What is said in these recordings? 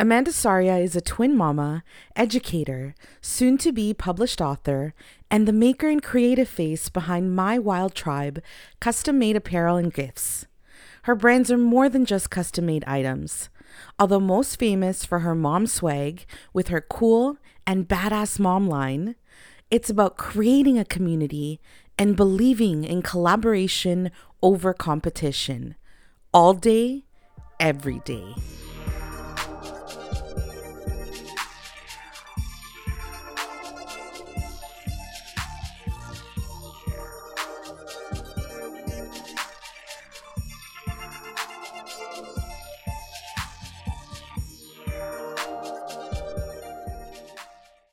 Amanda Saria is a twin mama, educator, soon to be published author, and the maker and creative face behind My Wild Tribe custom made apparel and gifts. Her brands are more than just custom made items. Although most famous for her mom swag with her cool and badass mom line, it's about creating a community and believing in collaboration over competition all day, every day.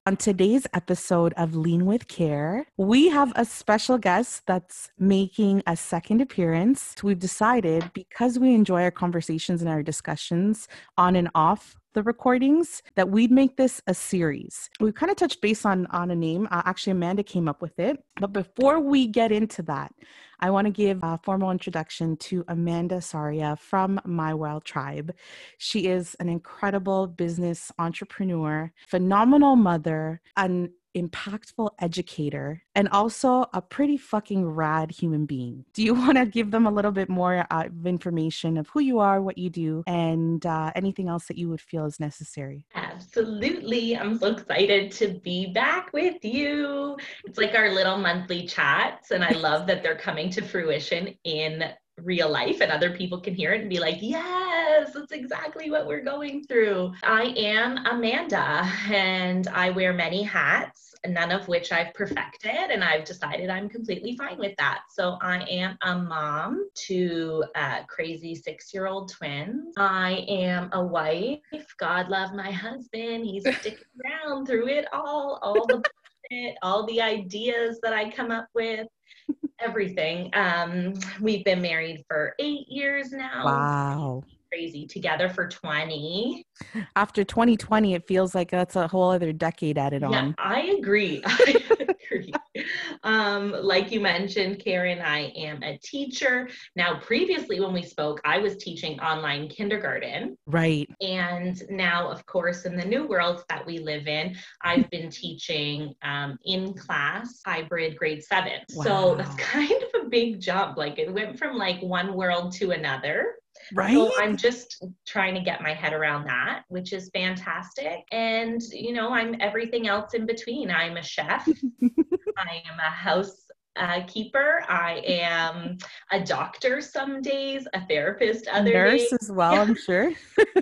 On today's episode of Lean with Care, we have a special guest that's making a second appearance. We've decided because we enjoy our conversations and our discussions on and off the recordings that we'd make this a series. We kind of touched base on on a name. Uh, actually, Amanda came up with it. But before we get into that, I want to give a formal introduction to Amanda Saria from My Wild Tribe. She is an incredible business entrepreneur, phenomenal mother, an impactful educator, and also a pretty fucking rad human being. Do you want to give them a little bit more uh, of information of who you are, what you do, and uh, anything else that you would feel is necessary? Absolutely. I'm so excited to be back with you. It's like our little monthly chats, and I love that they're coming to fruition in real life and other people can hear it and be like, yes, that's exactly what we're going through. I am Amanda and I wear many hats, none of which I've perfected, and I've decided I'm completely fine with that. So I am a mom to uh, crazy six year old twins. I am a wife. God love my husband. He's sticking around through it all, all the all the ideas that I come up with everything. Um, we've been married for eight years now. Wow. Crazy. Together for 20. After 2020, it feels like that's a whole other decade added yeah, on. I agree. I agree. Um, like you mentioned, Karen, I am a teacher. Now, previously, when we spoke, I was teaching online kindergarten. Right. And now, of course, in the new world that we live in, I've been teaching um, in class hybrid grade seven. Wow. So that's kind of a big jump. Like it went from like one world to another. Right. So I'm just trying to get my head around that, which is fantastic. And, you know, I'm everything else in between. I'm a chef, I am a house uh, keeper. I am a doctor some days, a therapist other days. Nurse days. as well, Yeah. I'm sure.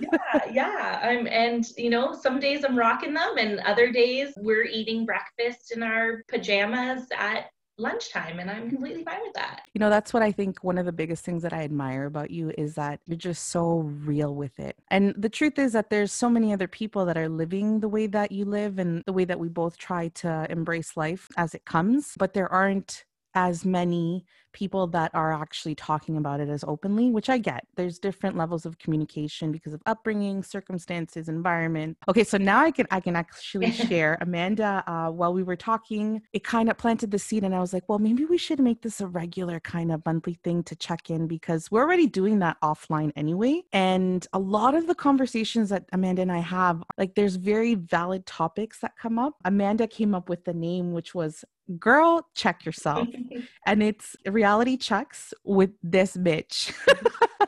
yeah, yeah. I'm, and you know, some days I'm rocking them, and other days we're eating breakfast in our pajamas at lunchtime, and I'm completely fine with that. You know, that's what I think one of the biggest things that I admire about you is that you're just so real with it. And the truth is that there's so many other people that are living the way that you live and the way that we both try to embrace life as it comes, but there aren't as many people that are actually talking about it as openly, which I get. There's different levels of communication because of upbringing, circumstances, environment. Okay, so now I can I can actually share. Amanda, uh, while we were talking, it kind of planted the seed, and I was like, well, maybe we should make this a regular kind of monthly thing to check in because we're already doing that offline anyway. And a lot of the conversations that Amanda and I have, like, there's very valid topics that come up. Amanda came up with the name, which was girl check yourself. And it's reality checks with this bitch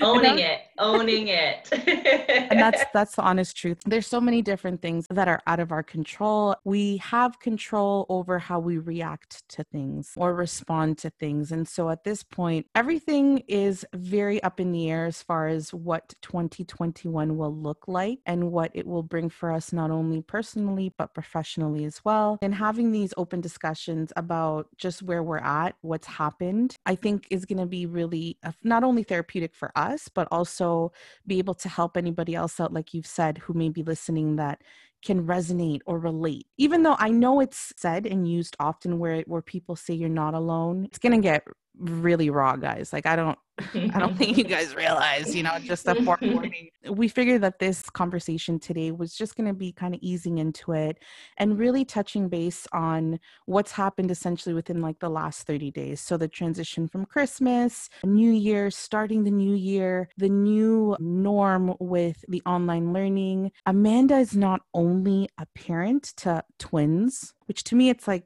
owning it, owning it. and that's that's the honest truth. There's so many different things that are out of our control. We have control over how we react to things or respond to things. And so at this point everything is very up in the air as far as what 2021 will look like and what it will bring for us not only personally but professionally as well. And having these open discussions about just where we're at what's happened i think is going to be really uh, not only therapeutic for us but also be able to help anybody else out like you've said who may be listening that can resonate or relate. Even though i know it's said and used often where where people say you're not alone it's to get really raw guys. Like i don't I don't think you guys realize, you know, just a forewarning. we figured that this conversation today was just going to be kind of easing into it and really touching base on what's happened essentially within like the last 30 days. So the transition from Christmas, New Year, starting the new year, the new norm with the online learning. Amanda is not only a parent to twins, which to me it's like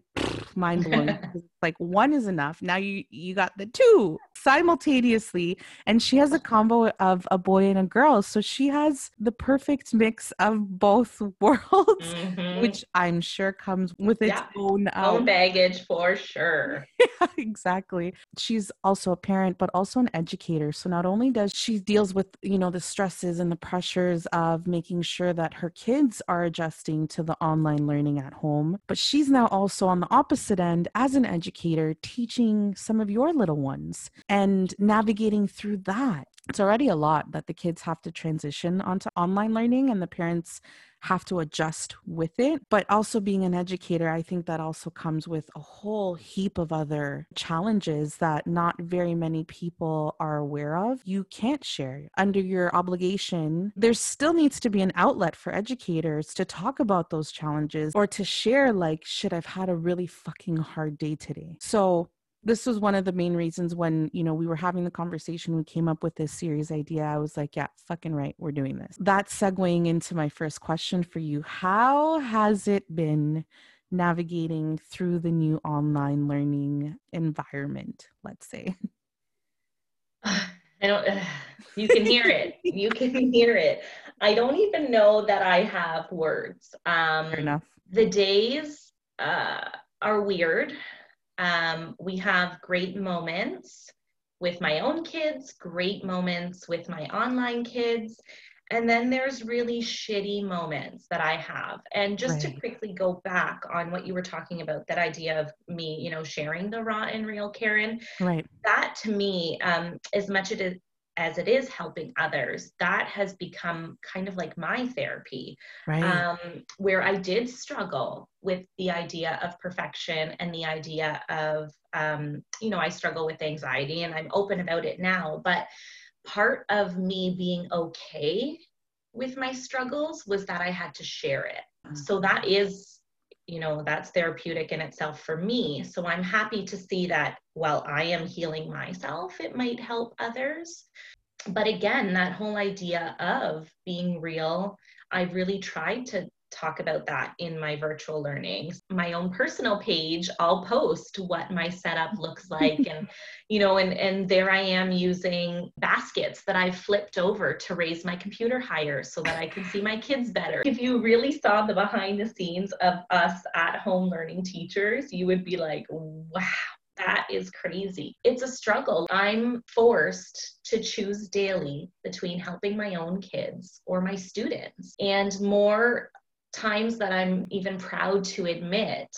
mind blowing. like one is enough. Now you you got the two simultaneously, and she has a combo of a boy and a girl, so she has the perfect mix of both worlds, mm-hmm. which I'm sure comes with its yeah. own um, own baggage for sure. yeah, exactly. She's also a parent, but also an educator. So not only does she deals with you know the stresses and the pressures of making sure that her kids are adjusting to the online learning at home, but she's now also on the opposite end as an educator teaching some of your little ones and navigating through that. It's already a lot that the kids have to transition onto online learning and the parents have to adjust with it. But also being an educator, I think that also comes with a whole heap of other challenges that not very many people are aware of. You can't share under your obligation. There still needs to be an outlet for educators to talk about those challenges or to share, like, shit, I've had a really fucking hard day today. So this was one of the main reasons when you know we were having the conversation we came up with this series idea i was like yeah fucking right we're doing this. That's segueing into my first question for you how has it been navigating through the new online learning environment let's say? I don't you can hear it you can hear it. I don't even know that i have words. Um Fair enough. the days uh are weird um, we have great moments with my own kids, great moments with my online kids. And then there's really shitty moments that I have. And just right. to quickly go back on what you were talking about, that idea of me, you know, sharing the raw and real Karen. Right. That to me, um, as much as as it is helping others, that has become kind of like my therapy. Right. Um, where I did struggle with the idea of perfection and the idea of, um, you know, I struggle with anxiety and I'm open about it now. But part of me being okay with my struggles was that I had to share it. Mm-hmm. So that is you know that's therapeutic in itself for me. So i'm happy to see that while i am healing myself it might help others. But again that whole idea of being real i really tried to talk about that in my virtual learning. my own personal page i'll post what my setup looks like and you know and and there i am using baskets that i've flipped over to raise my computer higher so that i can see my kids better if you really saw the behind the scenes of us at home learning teachers you would be like wow that is crazy. It's a struggle. I'm forced to choose daily between helping my own kids or my students. And more times that I'm even proud to admit,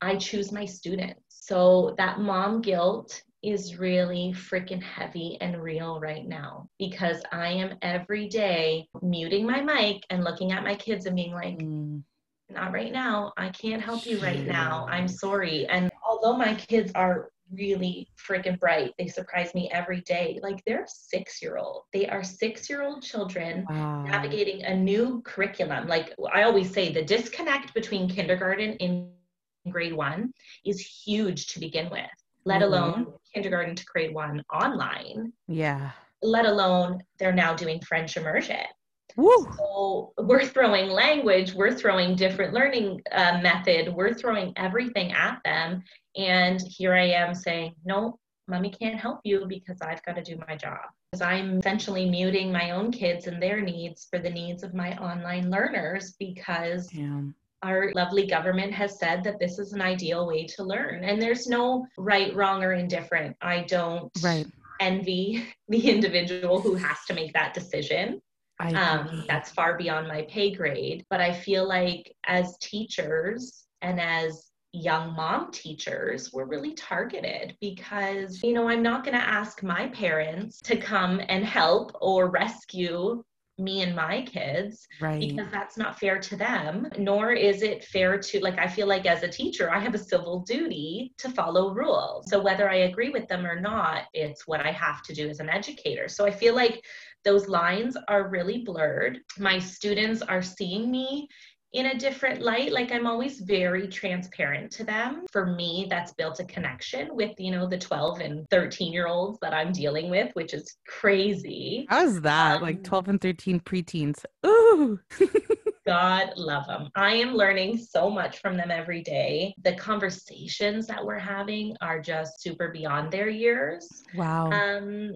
I choose my students. So that mom guilt is really freaking heavy and real right now because I am every day muting my mic and looking at my kids and being like, mm. not right now. I can't help you right now. I'm sorry. And although my kids are really freaking bright. They surprise me every day. Like they're six year old. They are six year old children wow. navigating a new curriculum. Like I always say, the disconnect between kindergarten in grade one is huge to begin with, let mm-hmm. alone kindergarten to grade one online. Yeah. Let alone they're now doing French immersion. So we're throwing language, we're throwing different learning uh, method, we're throwing everything at them. And here I am saying, no, mommy can't help you because I've got to do my job. Because I'm essentially muting my own kids and their needs for the needs of my online learners because yeah. our lovely government has said that this is an ideal way to learn. And there's no right, wrong, or indifferent. I don't right. envy the individual who has to make that decision. Um, that's far beyond my pay grade. But I feel like as teachers and as young mom teachers we're really targeted because you know i'm not going to ask my parents to come and help or rescue me and my kids right. because that's not fair to them nor is it fair to like i feel like as a teacher i have a civil duty to follow rules. So whether i agree with them or not it's what i have to do as an educator. So i feel like those lines are really blurred. My students are seeing me in a different light. Like i'm always very transparent to them. For me that's built a connection with you know the 12 and 13 year olds that i'm dealing with which is crazy. How's that? Um, like 12 and 13 preteens. Ooh. God love them. I am learning so much from them every day. The conversations that we're having are just super beyond their years. wow. Um,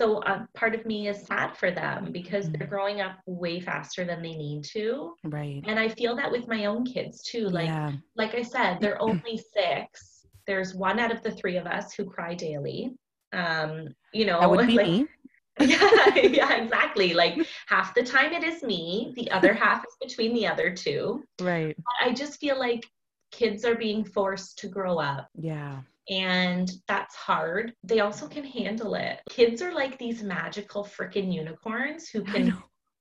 so uh, part of me is sad for them because Mm. they're growing up way faster than they need to. right And I feel that with my own kids too. Like, yeah like I said, they're only six. There's one out of the three of us who cry daily. Um, you know, that would be like, me yeah, yeah, exactly. Like half the time it is me, the other half is between the other two. right But I just feel like kids are being forced to grow up yeah and that's hard. They also can handle it. Kids are like these magical freaking unicorns who can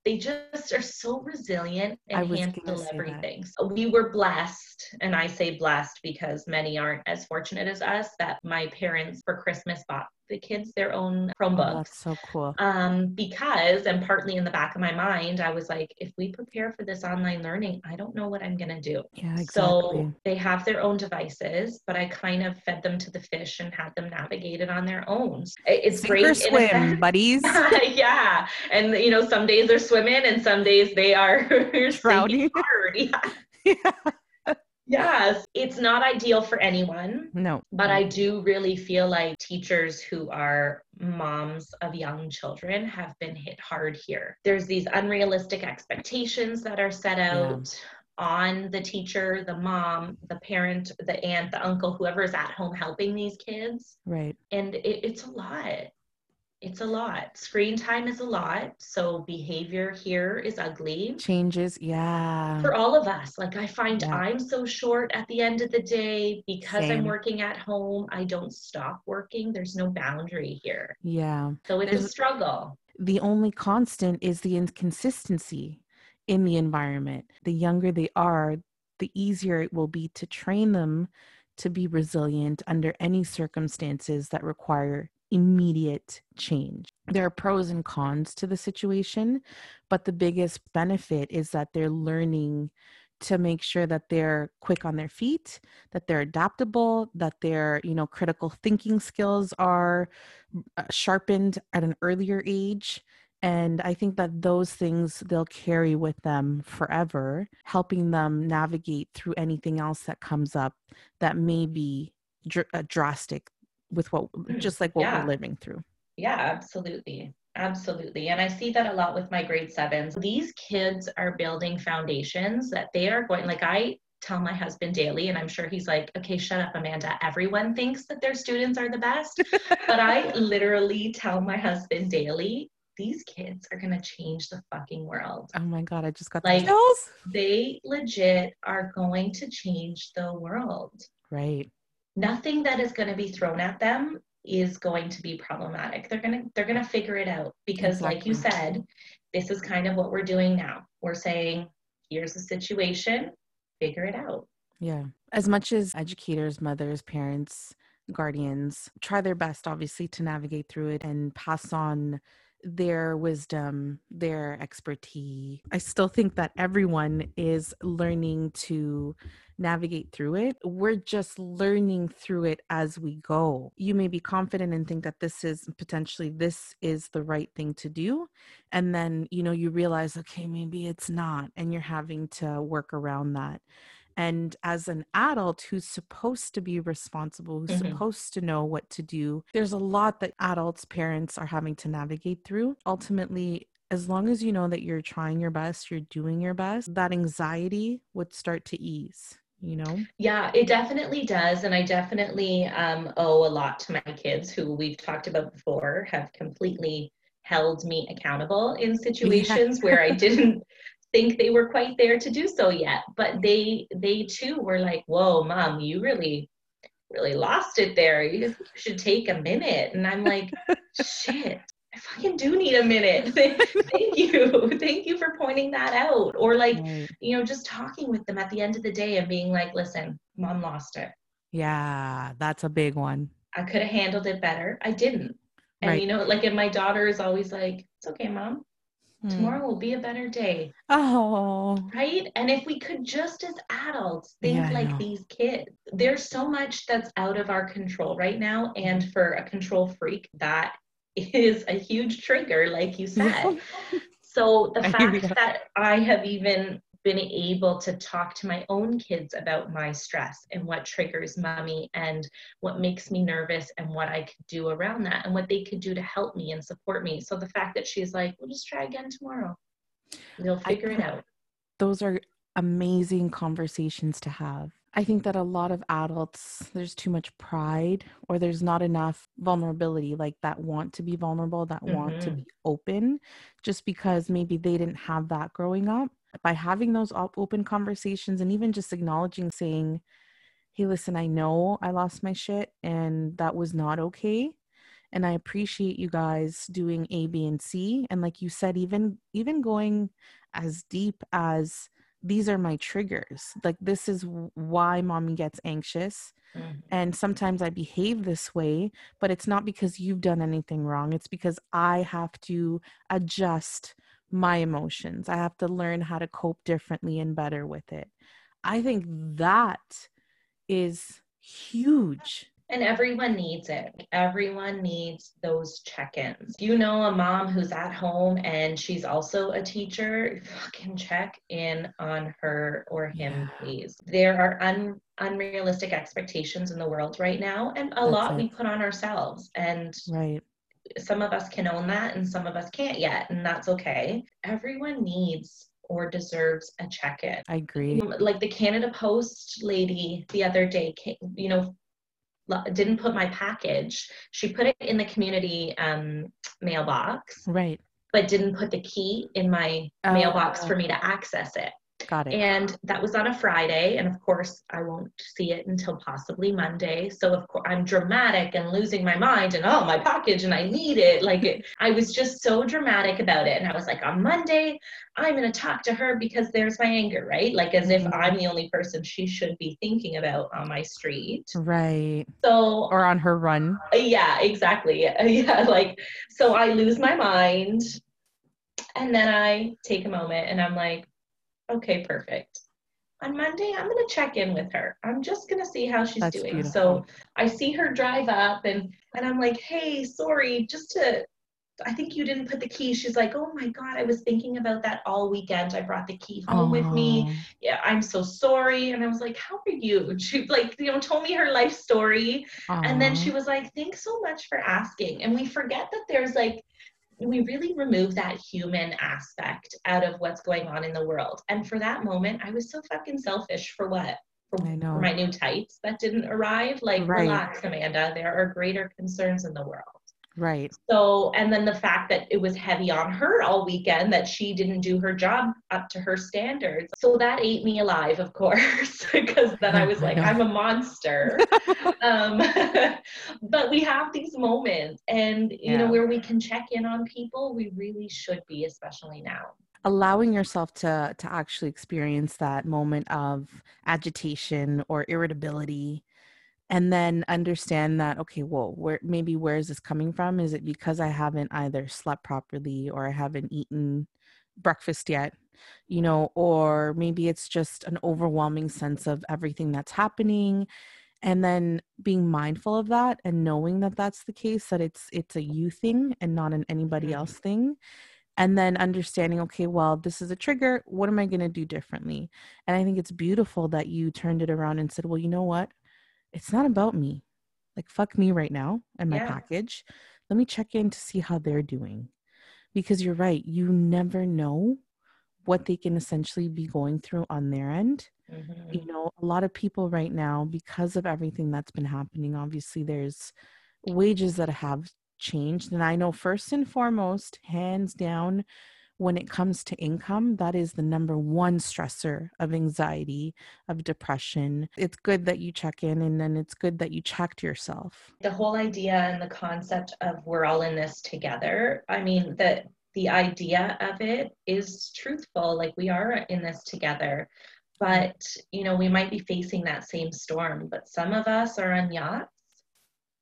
they just are so resilient and handle everything. So we were blessed, and I say blessed because many aren't as fortunate as us that my parents for Christmas bought the kids their own Oh, Chromebooks. that's so cool um, because, and partly in the back of my mind, I was like, if we prepare for this online learning, I don't know what I'm going to do. yeah exactly So they have their own devices, but I kind of fed them to the fish and had them navigate it on their own. It's Sink great. or in a swim buddies yeah. And you know, some days they're swimming and some days they are Drowning. hard. Yeah. yeah. Yes. It's not ideal for anyone. no But I do really feel like teachers who are moms of young children have been hit hard here. There's these unrealistic expectations that are set Yeah. out on the teacher, the mom, the parent, the aunt, the uncle, whoever is at home helping these kids. right And it, it's a lot. It's a lot. Screen time is a lot. So behavior here is ugly changes yeah for all of us. Like I find Yeah. I'm so short at the end of the day because Same. I'm working at home. I don't stop working. There's no boundary here. yeah So it's a struggle. the only constant is the inconsistency in the environment. The younger they are, the easier it will be to train them to be resilient under any circumstances that require immediate change. There are pros and cons to the situation, but the biggest benefit is that they're learning to make sure that they're quick on their feet, that they're adaptable, that their, you know, critical thinking skills are uh, sharpened at an earlier age and i think that those things they'll carry with them forever helping them navigate through anything else that comes up that may be dr- uh, drastic with what just like what Yeah. we're living through Yeah, absolutely. Absolutely. And I see that a lot with my grade sevens. These kids are building foundations that they are going, like, I tell my husband daily, and I'm sure he's like, okay, shut up, Amanda. Everyone thinks that their students are the best. but I literally tell my husband daily, these kids are going to change the fucking world. oh my god i just got Like- the chills They legit are going to change the world. right Nothing that is going to be thrown at them is going to be problematic. They're going to they're going to figure it out because like you said, this is kind of what we're doing now. We're saying, here's the situation, figure it out. Yeah. As much as educators, mothers, parents, guardians try their best, obviously, to navigate through it and pass on their wisdom, their expertise, I still think that everyone is learning to navigate through it. We're just learning through it as we go. You may be confident and think that this is potentially this is the right thing to do and then, you know, you realize okay, maybe it's not and you're having to work around that. And as an adult who's supposed to be responsible, who's Mhm. supposed to know what to do, there's a lot that adults, parents are having to navigate through. Ultimately, as long as you know that you're trying your best, you're doing your best, that anxiety would start to ease, you know? Yeah, it definitely does. And I definitely um, owe a lot to my kids who we've talked about before, have completely held me accountable in situations where I didn't think they were quite there to do so yet. But they they too were like, whoa, mom, you really, really lost it there. You should take a minute. And I'm like, shit. I fucking do need a minute. Thank you. Thank you for pointing that out. Or like, right. you know, just talking with them at the end of the day and being like, listen, mom lost it. Yeah, that's a big one. I could have handled it better. I didn't. And right. you know, like, and my daughter is always like, it's okay, mom. Hmm. Tomorrow will be a better day. Oh. Right? And if we could just as adults think yeah, like these kids, there's so much that's out of our control right now. And for a control freak, that is a huge trigger, like you said. so the fact that I have even been able to talk to my own kids about my stress and what triggers mommy and what makes me nervous and what I could do around that and what they could do to help me and support me. So the fact that she's like, we'll just try again tomorrow. We'll figure it out. Those are amazing conversations to have. I think that a lot of adults, there's too much pride or there's not enough vulnerability, like that want to be vulnerable, that mm-hmm. want to mm-hmm. be open, just because maybe they didn't have that growing up by having those open conversations and even just acknowledging saying hey listen i know i lost my shit and that was not okay and i appreciate you guys doing a b and c. And like you said even even going as deep as these are my triggers. Like this is why mommy gets anxious. Mm-hmm. and sometimes i behave this way but it's not because you've done anything wrong. It's because i have to adjust my emotions. I have to learn how to cope differently and better with it. I think that is huge. And everyone needs it. Everyone needs those check ins. You know, a mom who's at home and she's also a teacher, fucking check in on her or him, please. There are un- unrealistic expectations in the world right now, and a That's lot it. we put on ourselves. And right some of us can own that and some of us can't yet and that's okay. Everyone needs or deserves a check-in. I agree. Like the canada post lady the other day came, you know didn't put my package. She put it in the community um, mailbox right. but didn't put the key in my uh, mailbox for me to access it Got it. And that was on a Friday. And of course, I won't see it until possibly Monday. So, of course, I'm dramatic and losing my mind and oh, my package and I need it. Like, it, I was just so dramatic about it. And I was like, on Monday, I'm going to talk to her because there's my anger, right? Like, as if mm-hmm. I'm the only person she should be thinking about on my street. Right. So, or on her run. Yeah, exactly. Yeah. Like, so I lose my mind. And then I take a moment and I'm like, okay, perfect. On Monday, I'm going to check in with her. I'm just going to see how she's That's doing. Beautiful. So I see her drive up and, and I'm like, hey, sorry, just to, I think you didn't put the key. She's like, oh my God, I was thinking about that all weekend. I brought the key home Aww. with me. Oh. Yeah, I'm so sorry. And I was like, how are you? She like, you know, told me her life story. Aww. And then she was like, thanks so much for asking. And we forget that there's like, we really remove that human aspect out of what's going on in the world. And for that moment, I was so fucking selfish for what? For, for my new tights that didn't arrive. Like, right. relax, Amanda. There are greater concerns in the world. Right. So, and then the fact that it was heavy on her all weekend that she didn't do her job up to her standards. So that ate me alive, of course, because then I was like, I'm a monster. um, but we have these moments, and you yeah. know, where we can check in on people, we really should be, especially now allowing yourself to to actually experience that moment of agitation or irritability and then understand that okay well where maybe where is this coming from? Is it because i haven't either slept properly or i haven't eaten breakfast yet you know or maybe it's just an overwhelming sense of everything that's happening and then being mindful of that and knowing that that's the case that it's it's a you thing and not an anybody mm-hmm. else thing and then understanding okay well this is a trigger. What am i going to do differently? And i think it's beautiful that you turned it around and said well you know what it's not about me. Like, fuck me right now and my yeah. package. Let me check in to see how they're doing. Because you're right, you never know what they can essentially be going through on their end. Mm-hmm. You know, a lot of people right now, because of everything that's been happening, obviously there's wages that have changed. And I know first and foremost, hands down, when it comes to income, that is the number one stressor of anxiety, of depression. It's good that you check in and then it's good that you checked yourself. The whole idea and the concept of we're all in this together. I mean, that the idea of it is truthful, like we are in this together but you know we might be facing that same storm but some of us are on yachts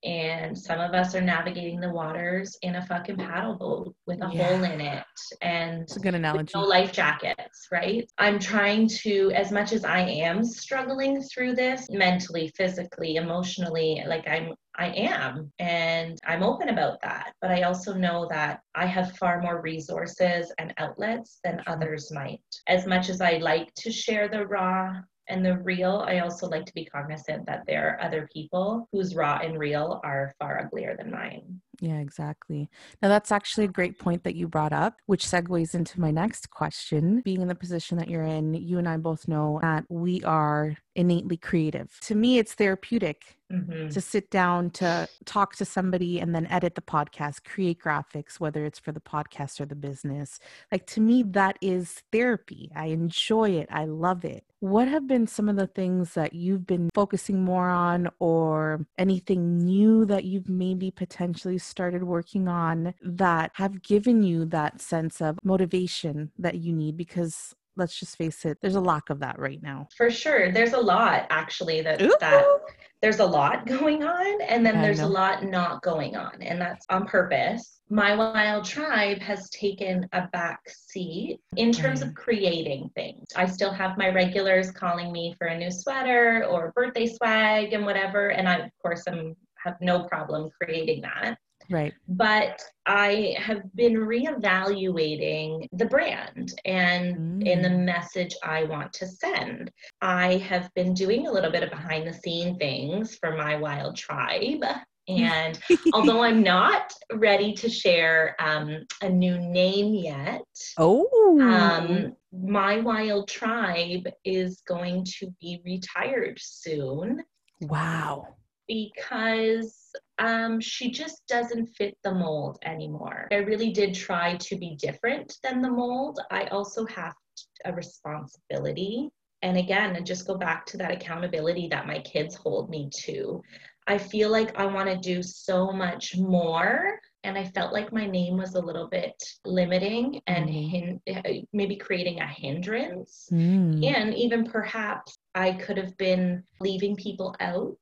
and some of us are navigating the waters in a fucking paddle boat with a yeah. hole in it and it's a good analogy no life jackets right i'm trying to as much as i am struggling through this mentally physically emotionally like i'm I am, and I'm open about that. But I also know that I have far more resources and outlets than others might. As much as I like to share the raw and the real, I also like to be cognizant that there are other people whose raw and real are far uglier than mine. Yeah, exactly. Now, that's actually a great point that you brought up, which segues into my next question. Being in the position that you're in, you and I both know that we are innately creative. To me, it's therapeutic mm-hmm. to sit down to talk to somebody and then edit the podcast, create graphics, whether it's for the podcast or the business. Like to me, that is therapy. I enjoy it, I love it. What have been some of the things that you've been focusing more on, or anything new that you've maybe potentially started working on that have given you that sense of motivation that you need? Because let's just face it, there's a lack of that right now. For sure. There's a lot actually that Ooh. that there's a lot going on and then there's a lot not going on and that's on purpose. My Wild Tribe has taken a back seat in terms of creating things. I still have my regulars calling me for a new sweater or birthday swag and whatever and I of course am have no problem creating that. Right. But I have been reevaluating the brand and mm. in the mm. message I want to send. I have been doing a little bit of behind the scene things for my wild tribe. And although I'm not ready to share um, a new name yet, oh, um, my wild tribe is going to be retired soon. Wow. Because um, she just doesn't fit the mold anymore. I really did try to be different than the mold. I also have a responsibility. And again, and just go back to that accountability that my kids hold me to. I feel like I want to do so much more. And I felt like my name was a little bit limiting and mm. hin- maybe creating a hindrance. Mm. And even perhaps I could have been leaving people out.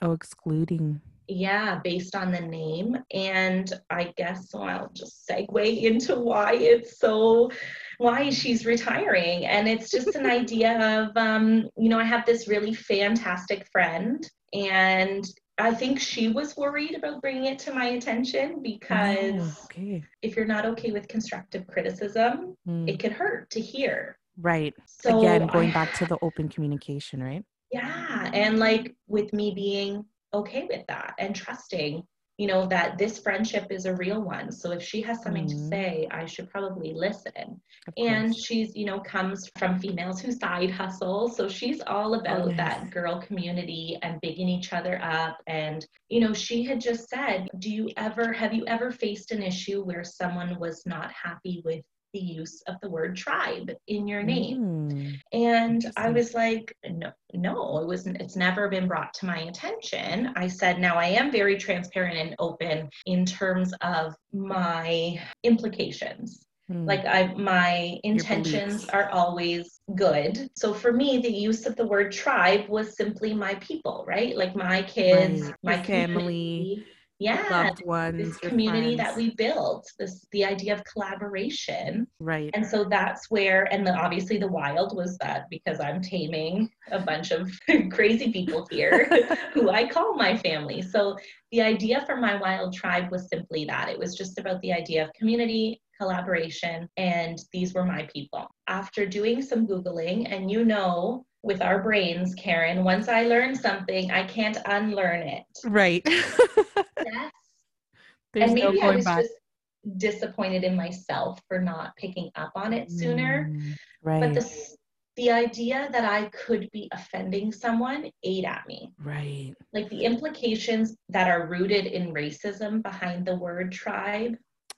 Oh, excluding yeah, based on the name. And I guess so I'll just segue into why it's so why she's retiring. And it's just an idea of um, you know, I have this really fantastic friend and I think she was worried about bringing it to my attention because oh, okay. if you're not okay with constructive criticism, mm. it could hurt to hear. Right. So Again, going back to the open communication, right? Yeah. And like with me being okay with that and trusting you know that this friendship is a real one. So if she has something mm-hmm. to say i should probably listen. And she's you know comes from females who side hustle. So she's all about oh, yes. that girl community and bigging each other up. And you know she had just said do you ever have you ever faced an issue where someone was not happy with the use of the word tribe in your name. Mm, and I was like, no, no, it wasn't, it's never been brought to my attention. I said, now I am very transparent and open in terms of my implications. Mm. Like I my intentions are always good. So for me the use of the word tribe was simply my people, right? Like my kids, right. my family yeah loved ones this community that we built this the idea of collaboration. Right. And so that's where and the, obviously the wild was that because i'm taming a bunch of crazy people here who i call my family. So the idea for my wild tribe was simply that. It was just about the idea of community collaboration and these were my people. After doing some googling and you know with our brains, Karen. Once I learn something, I can't unlearn it. Right. yes. There's and maybe no I was back. just disappointed in myself for not picking up on it sooner. Mm, right. But the the idea that I could be offending someone ate at me. Right. Like the implications that are rooted in racism behind the word tribe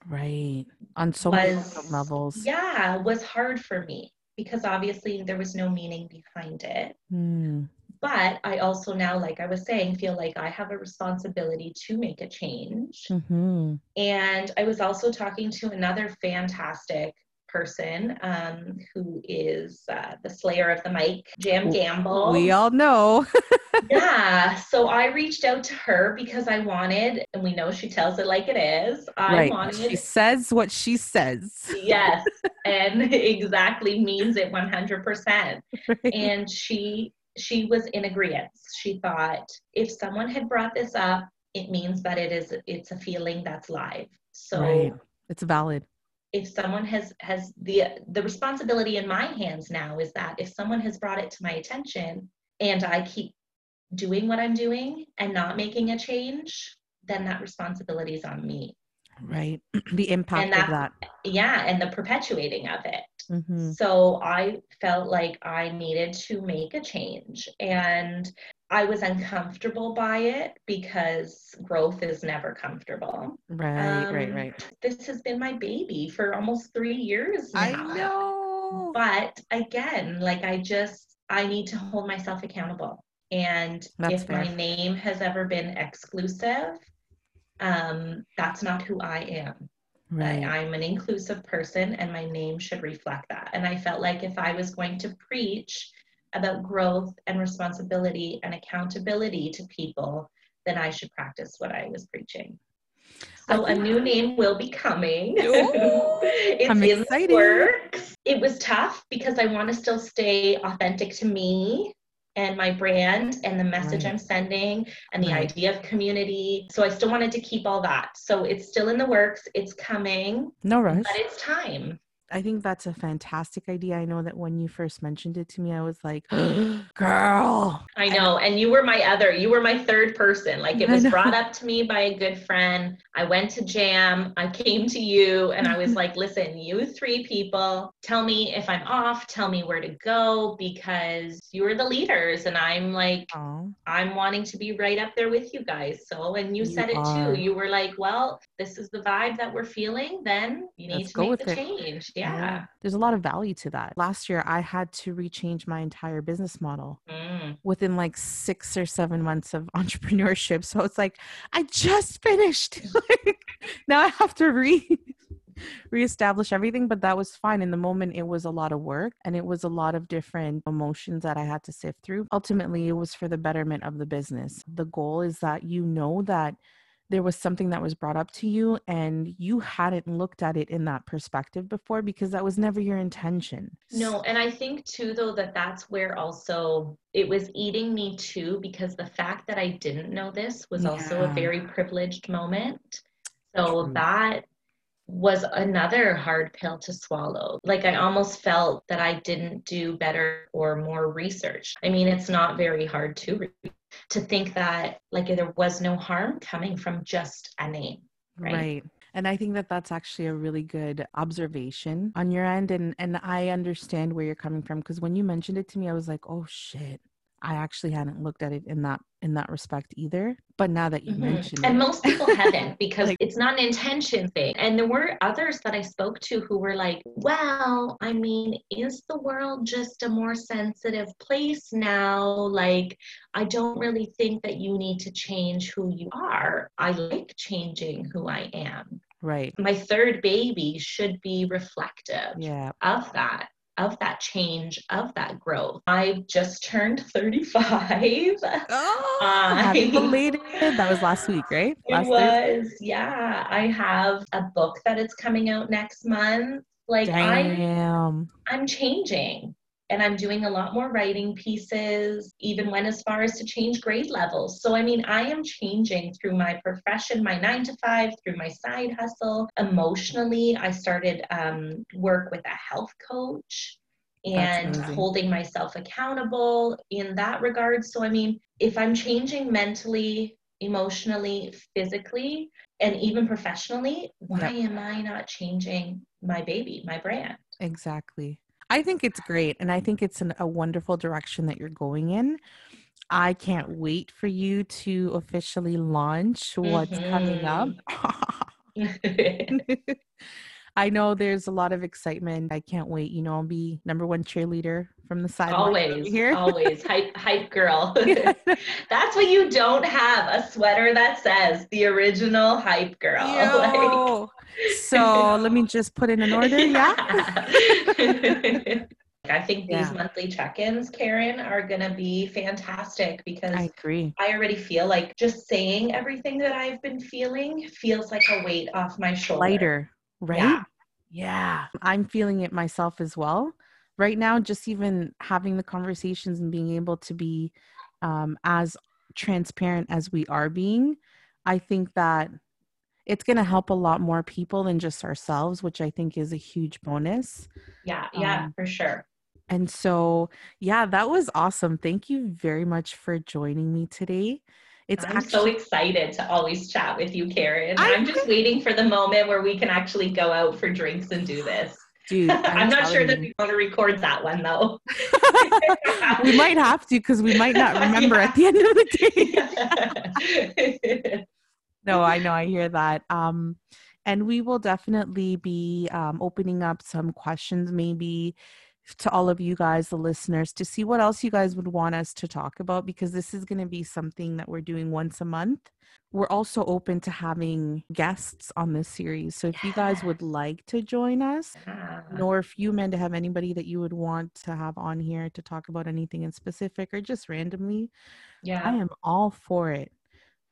Right. On so many levels. yeah, was hard for me because obviously there was no meaning behind it. Hmm. But I also now, like I was saying, feel like I have a responsibility to make a change. Mhm. And I was also talking to another fantastic person um, who is uh, the slayer of the mic, Jam Gamble. We all know. yeah. So I reached out to her because I wanted, and we know she tells it like it is. I right. wanted, She says what she says. yes, and exactly means it 100%. Right. And she she was in agreement. She thought if someone had brought this up, it means that it is it's a feeling that's live. So Right. It's valid. If someone has has the the responsibility in my hands now is that if someone has brought it to my attention and I keep doing what I'm doing and not making a change, then that responsibility is on me. Right. the impact that- of that. Yeah, and the perpetuating of it. Mhm. So I felt like I needed to make a change and I was uncomfortable by it because growth is never comfortable. Right, right, Um, right. This has been my baby for almost three years now. I know. But again, like I just, I need to hold myself accountable. And That's if my name has ever been exclusive, um, that's not who I am. Right. I, I'm an inclusive person and my name should reflect that. And I felt like if I was going to preach about growth and responsibility and accountability to people, then I should practice what I was preaching. So a new name will be coming. It's I'm in excited. the works. It was tough because I want to still stay authentic to me and my brand and the message Right. I'm sending and the Right. idea of community. So I still wanted to keep all that. So it's still in the works. It's coming, No rush. but it's time. I think that's a fantastic idea. I know that when you first mentioned it to me, I was like, girl. I know. And you were my other, you were my third person. Like it was brought up to me by a good friend. I went to Jam, I came to you, and I was like, listen, you three people, tell me if I'm off, tell me where to go because you're the leaders. And I'm like, Oh, I'm wanting to be right up there with you guys. So, and you, You said it are. too. You were like, well, this is the vibe that we're feeling, then you need Let's to go make with the it. change. Yeah. There's a lot of value to that. Last year, I had to rechange my entire business model Mm. within like six or seven months of entrepreneurship. So it's like, I just finished. Like, now I have to re reestablish everything but that was fine in the moment it was a lot of work and it was a lot of different emotions that i had to sift through ultimately it was for the betterment of the business the goal is that you know that there was something that was brought up to you and you hadn't looked at it in that perspective before because that was never your intention No, and I think too, though, that that's where also it was eating me too, because the fact that I didn't know this was also a very privileged moment. So True. that was another hard pill to swallow. Like I almost felt that I didn't do better or more research. I mean, it's not very hard to to think that like there was no harm coming from just a name. right. Right. and i think that that's actually a really good observation on your end and and i understand where you're coming from because when you mentioned it to me i was like oh shit i actually hadn't looked at it in that in that respect either but now that you Mhm. mentioned And it most people haven't because Like- it's not an intention thing. And there were others that I spoke to who were like, well, I mean, is the world just a more sensitive place now? Like, I don't really think that you need to change who you are. I like changing who I am. right My third baby should be reflective yeah of that. Of that change, of that growth. I just turned 35. oh I- happy belated that was last week right It last Thursday? was, yeah. I have a book that is coming out next month. Like I'm I'm changing and I'm doing a lot more writing pieces, even went as far as to change grade levels. So I mean I am changing through my profession, my nine to five, through my side hustle. Emotionally, I started um, work with a health coach and holding myself accountable in that regard. So I mean, if I'm changing mentally, emotionally, physically, and even professionally, why Yep. am I not changing my baby, my brand? Exactly. I think it's great. And I think it's an, a wonderful direction that you're going in. I can't wait for you to officially launch what's coming up. Mm-hmm. I know there's a lot of excitement. I can't wait. You know, I'll be number one cheerleader from the side. Always, here. always hype, hype girl. That's what you don't have a sweater that says the original hype girl. Like... So let me just put in an order. Yeah. I think these yeah. monthly check-ins, Karen, are gonna be fantastic because I agree. I already feel like just saying everything that I've been feeling feels like a weight off my shoulder. Lighter, right? Yeah. yeah. I'm feeling it myself as well. Right now, just even having the conversations and being able to be um, as transparent as we are being, I think that it's going to help a lot more people than just ourselves, which I think is a huge bonus. Yeah, yeah, um, for sure. And so, yeah, that was awesome. Thank you very much for joining me today. It's I'm actually, so excited to always chat with you, Karen. I'm, I'm just waiting for the moment where we can actually go out for drinks and do this. Dude, I'm, I'm not sure you. that we want to record that one though. we might have to because we might not remember yeah. at the end of the day. no, I know, I hear that. Um, and we will definitely be um, opening up some questions, maybe to all of you guys, the listeners, to see what else you guys would want us to talk about because this is going to be something that we're doing once a month. We're also open to having guests on this series. So if yeah. you guys would like to join us, yeah. or if you, Amanda, have anybody that you would want to have on here to talk about anything in specific or just randomly, yeah, I am all for it.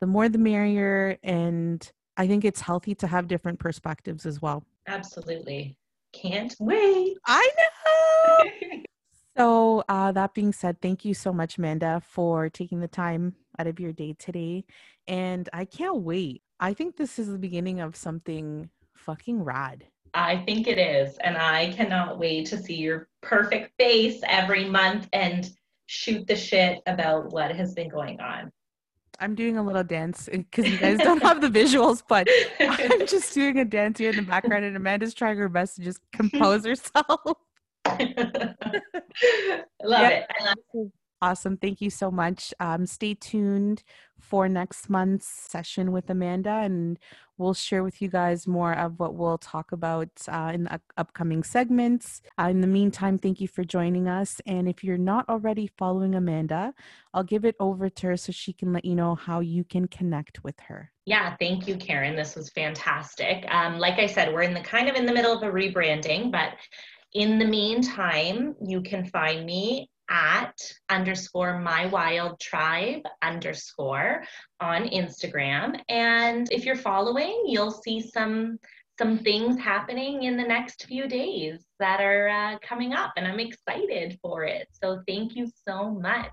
The more the merrier. And I think it's healthy to have different perspectives as well. Absolutely. Can't wait. I know. so, uh, that being said, thank you so much, Amanda, for taking the time out of your day today. And I can't wait. I think this is the beginning of something fucking rad. I think it is. And I cannot wait to see your perfect face every month and shoot the shit about what has been going on. I'm doing a little dance because you guys don't have the visuals, but I'm just doing a dance here in the background, and Amanda's trying her best to just compose herself. love yeah. it. I love it. Awesome. Thank you so much. Um, stay tuned for next month's session with Amanda, and we'll share with you guys more of what we'll talk about uh, in the upcoming segments. Uh, in the meantime, thank you for joining us. And if you're not already following Amanda, I'll give it over to her so she can let you know how you can connect with her. Yeah, thank you, Karen. This was fantastic. Um, like I said, we're in the kind of in the middle of a rebranding, but in the meantime, you can find me at underscore my wild tribe underscore on Instagram. And if you're following, you'll see some some things happening in the next few days that are uh, coming up, and I'm excited for it. So thank you so much.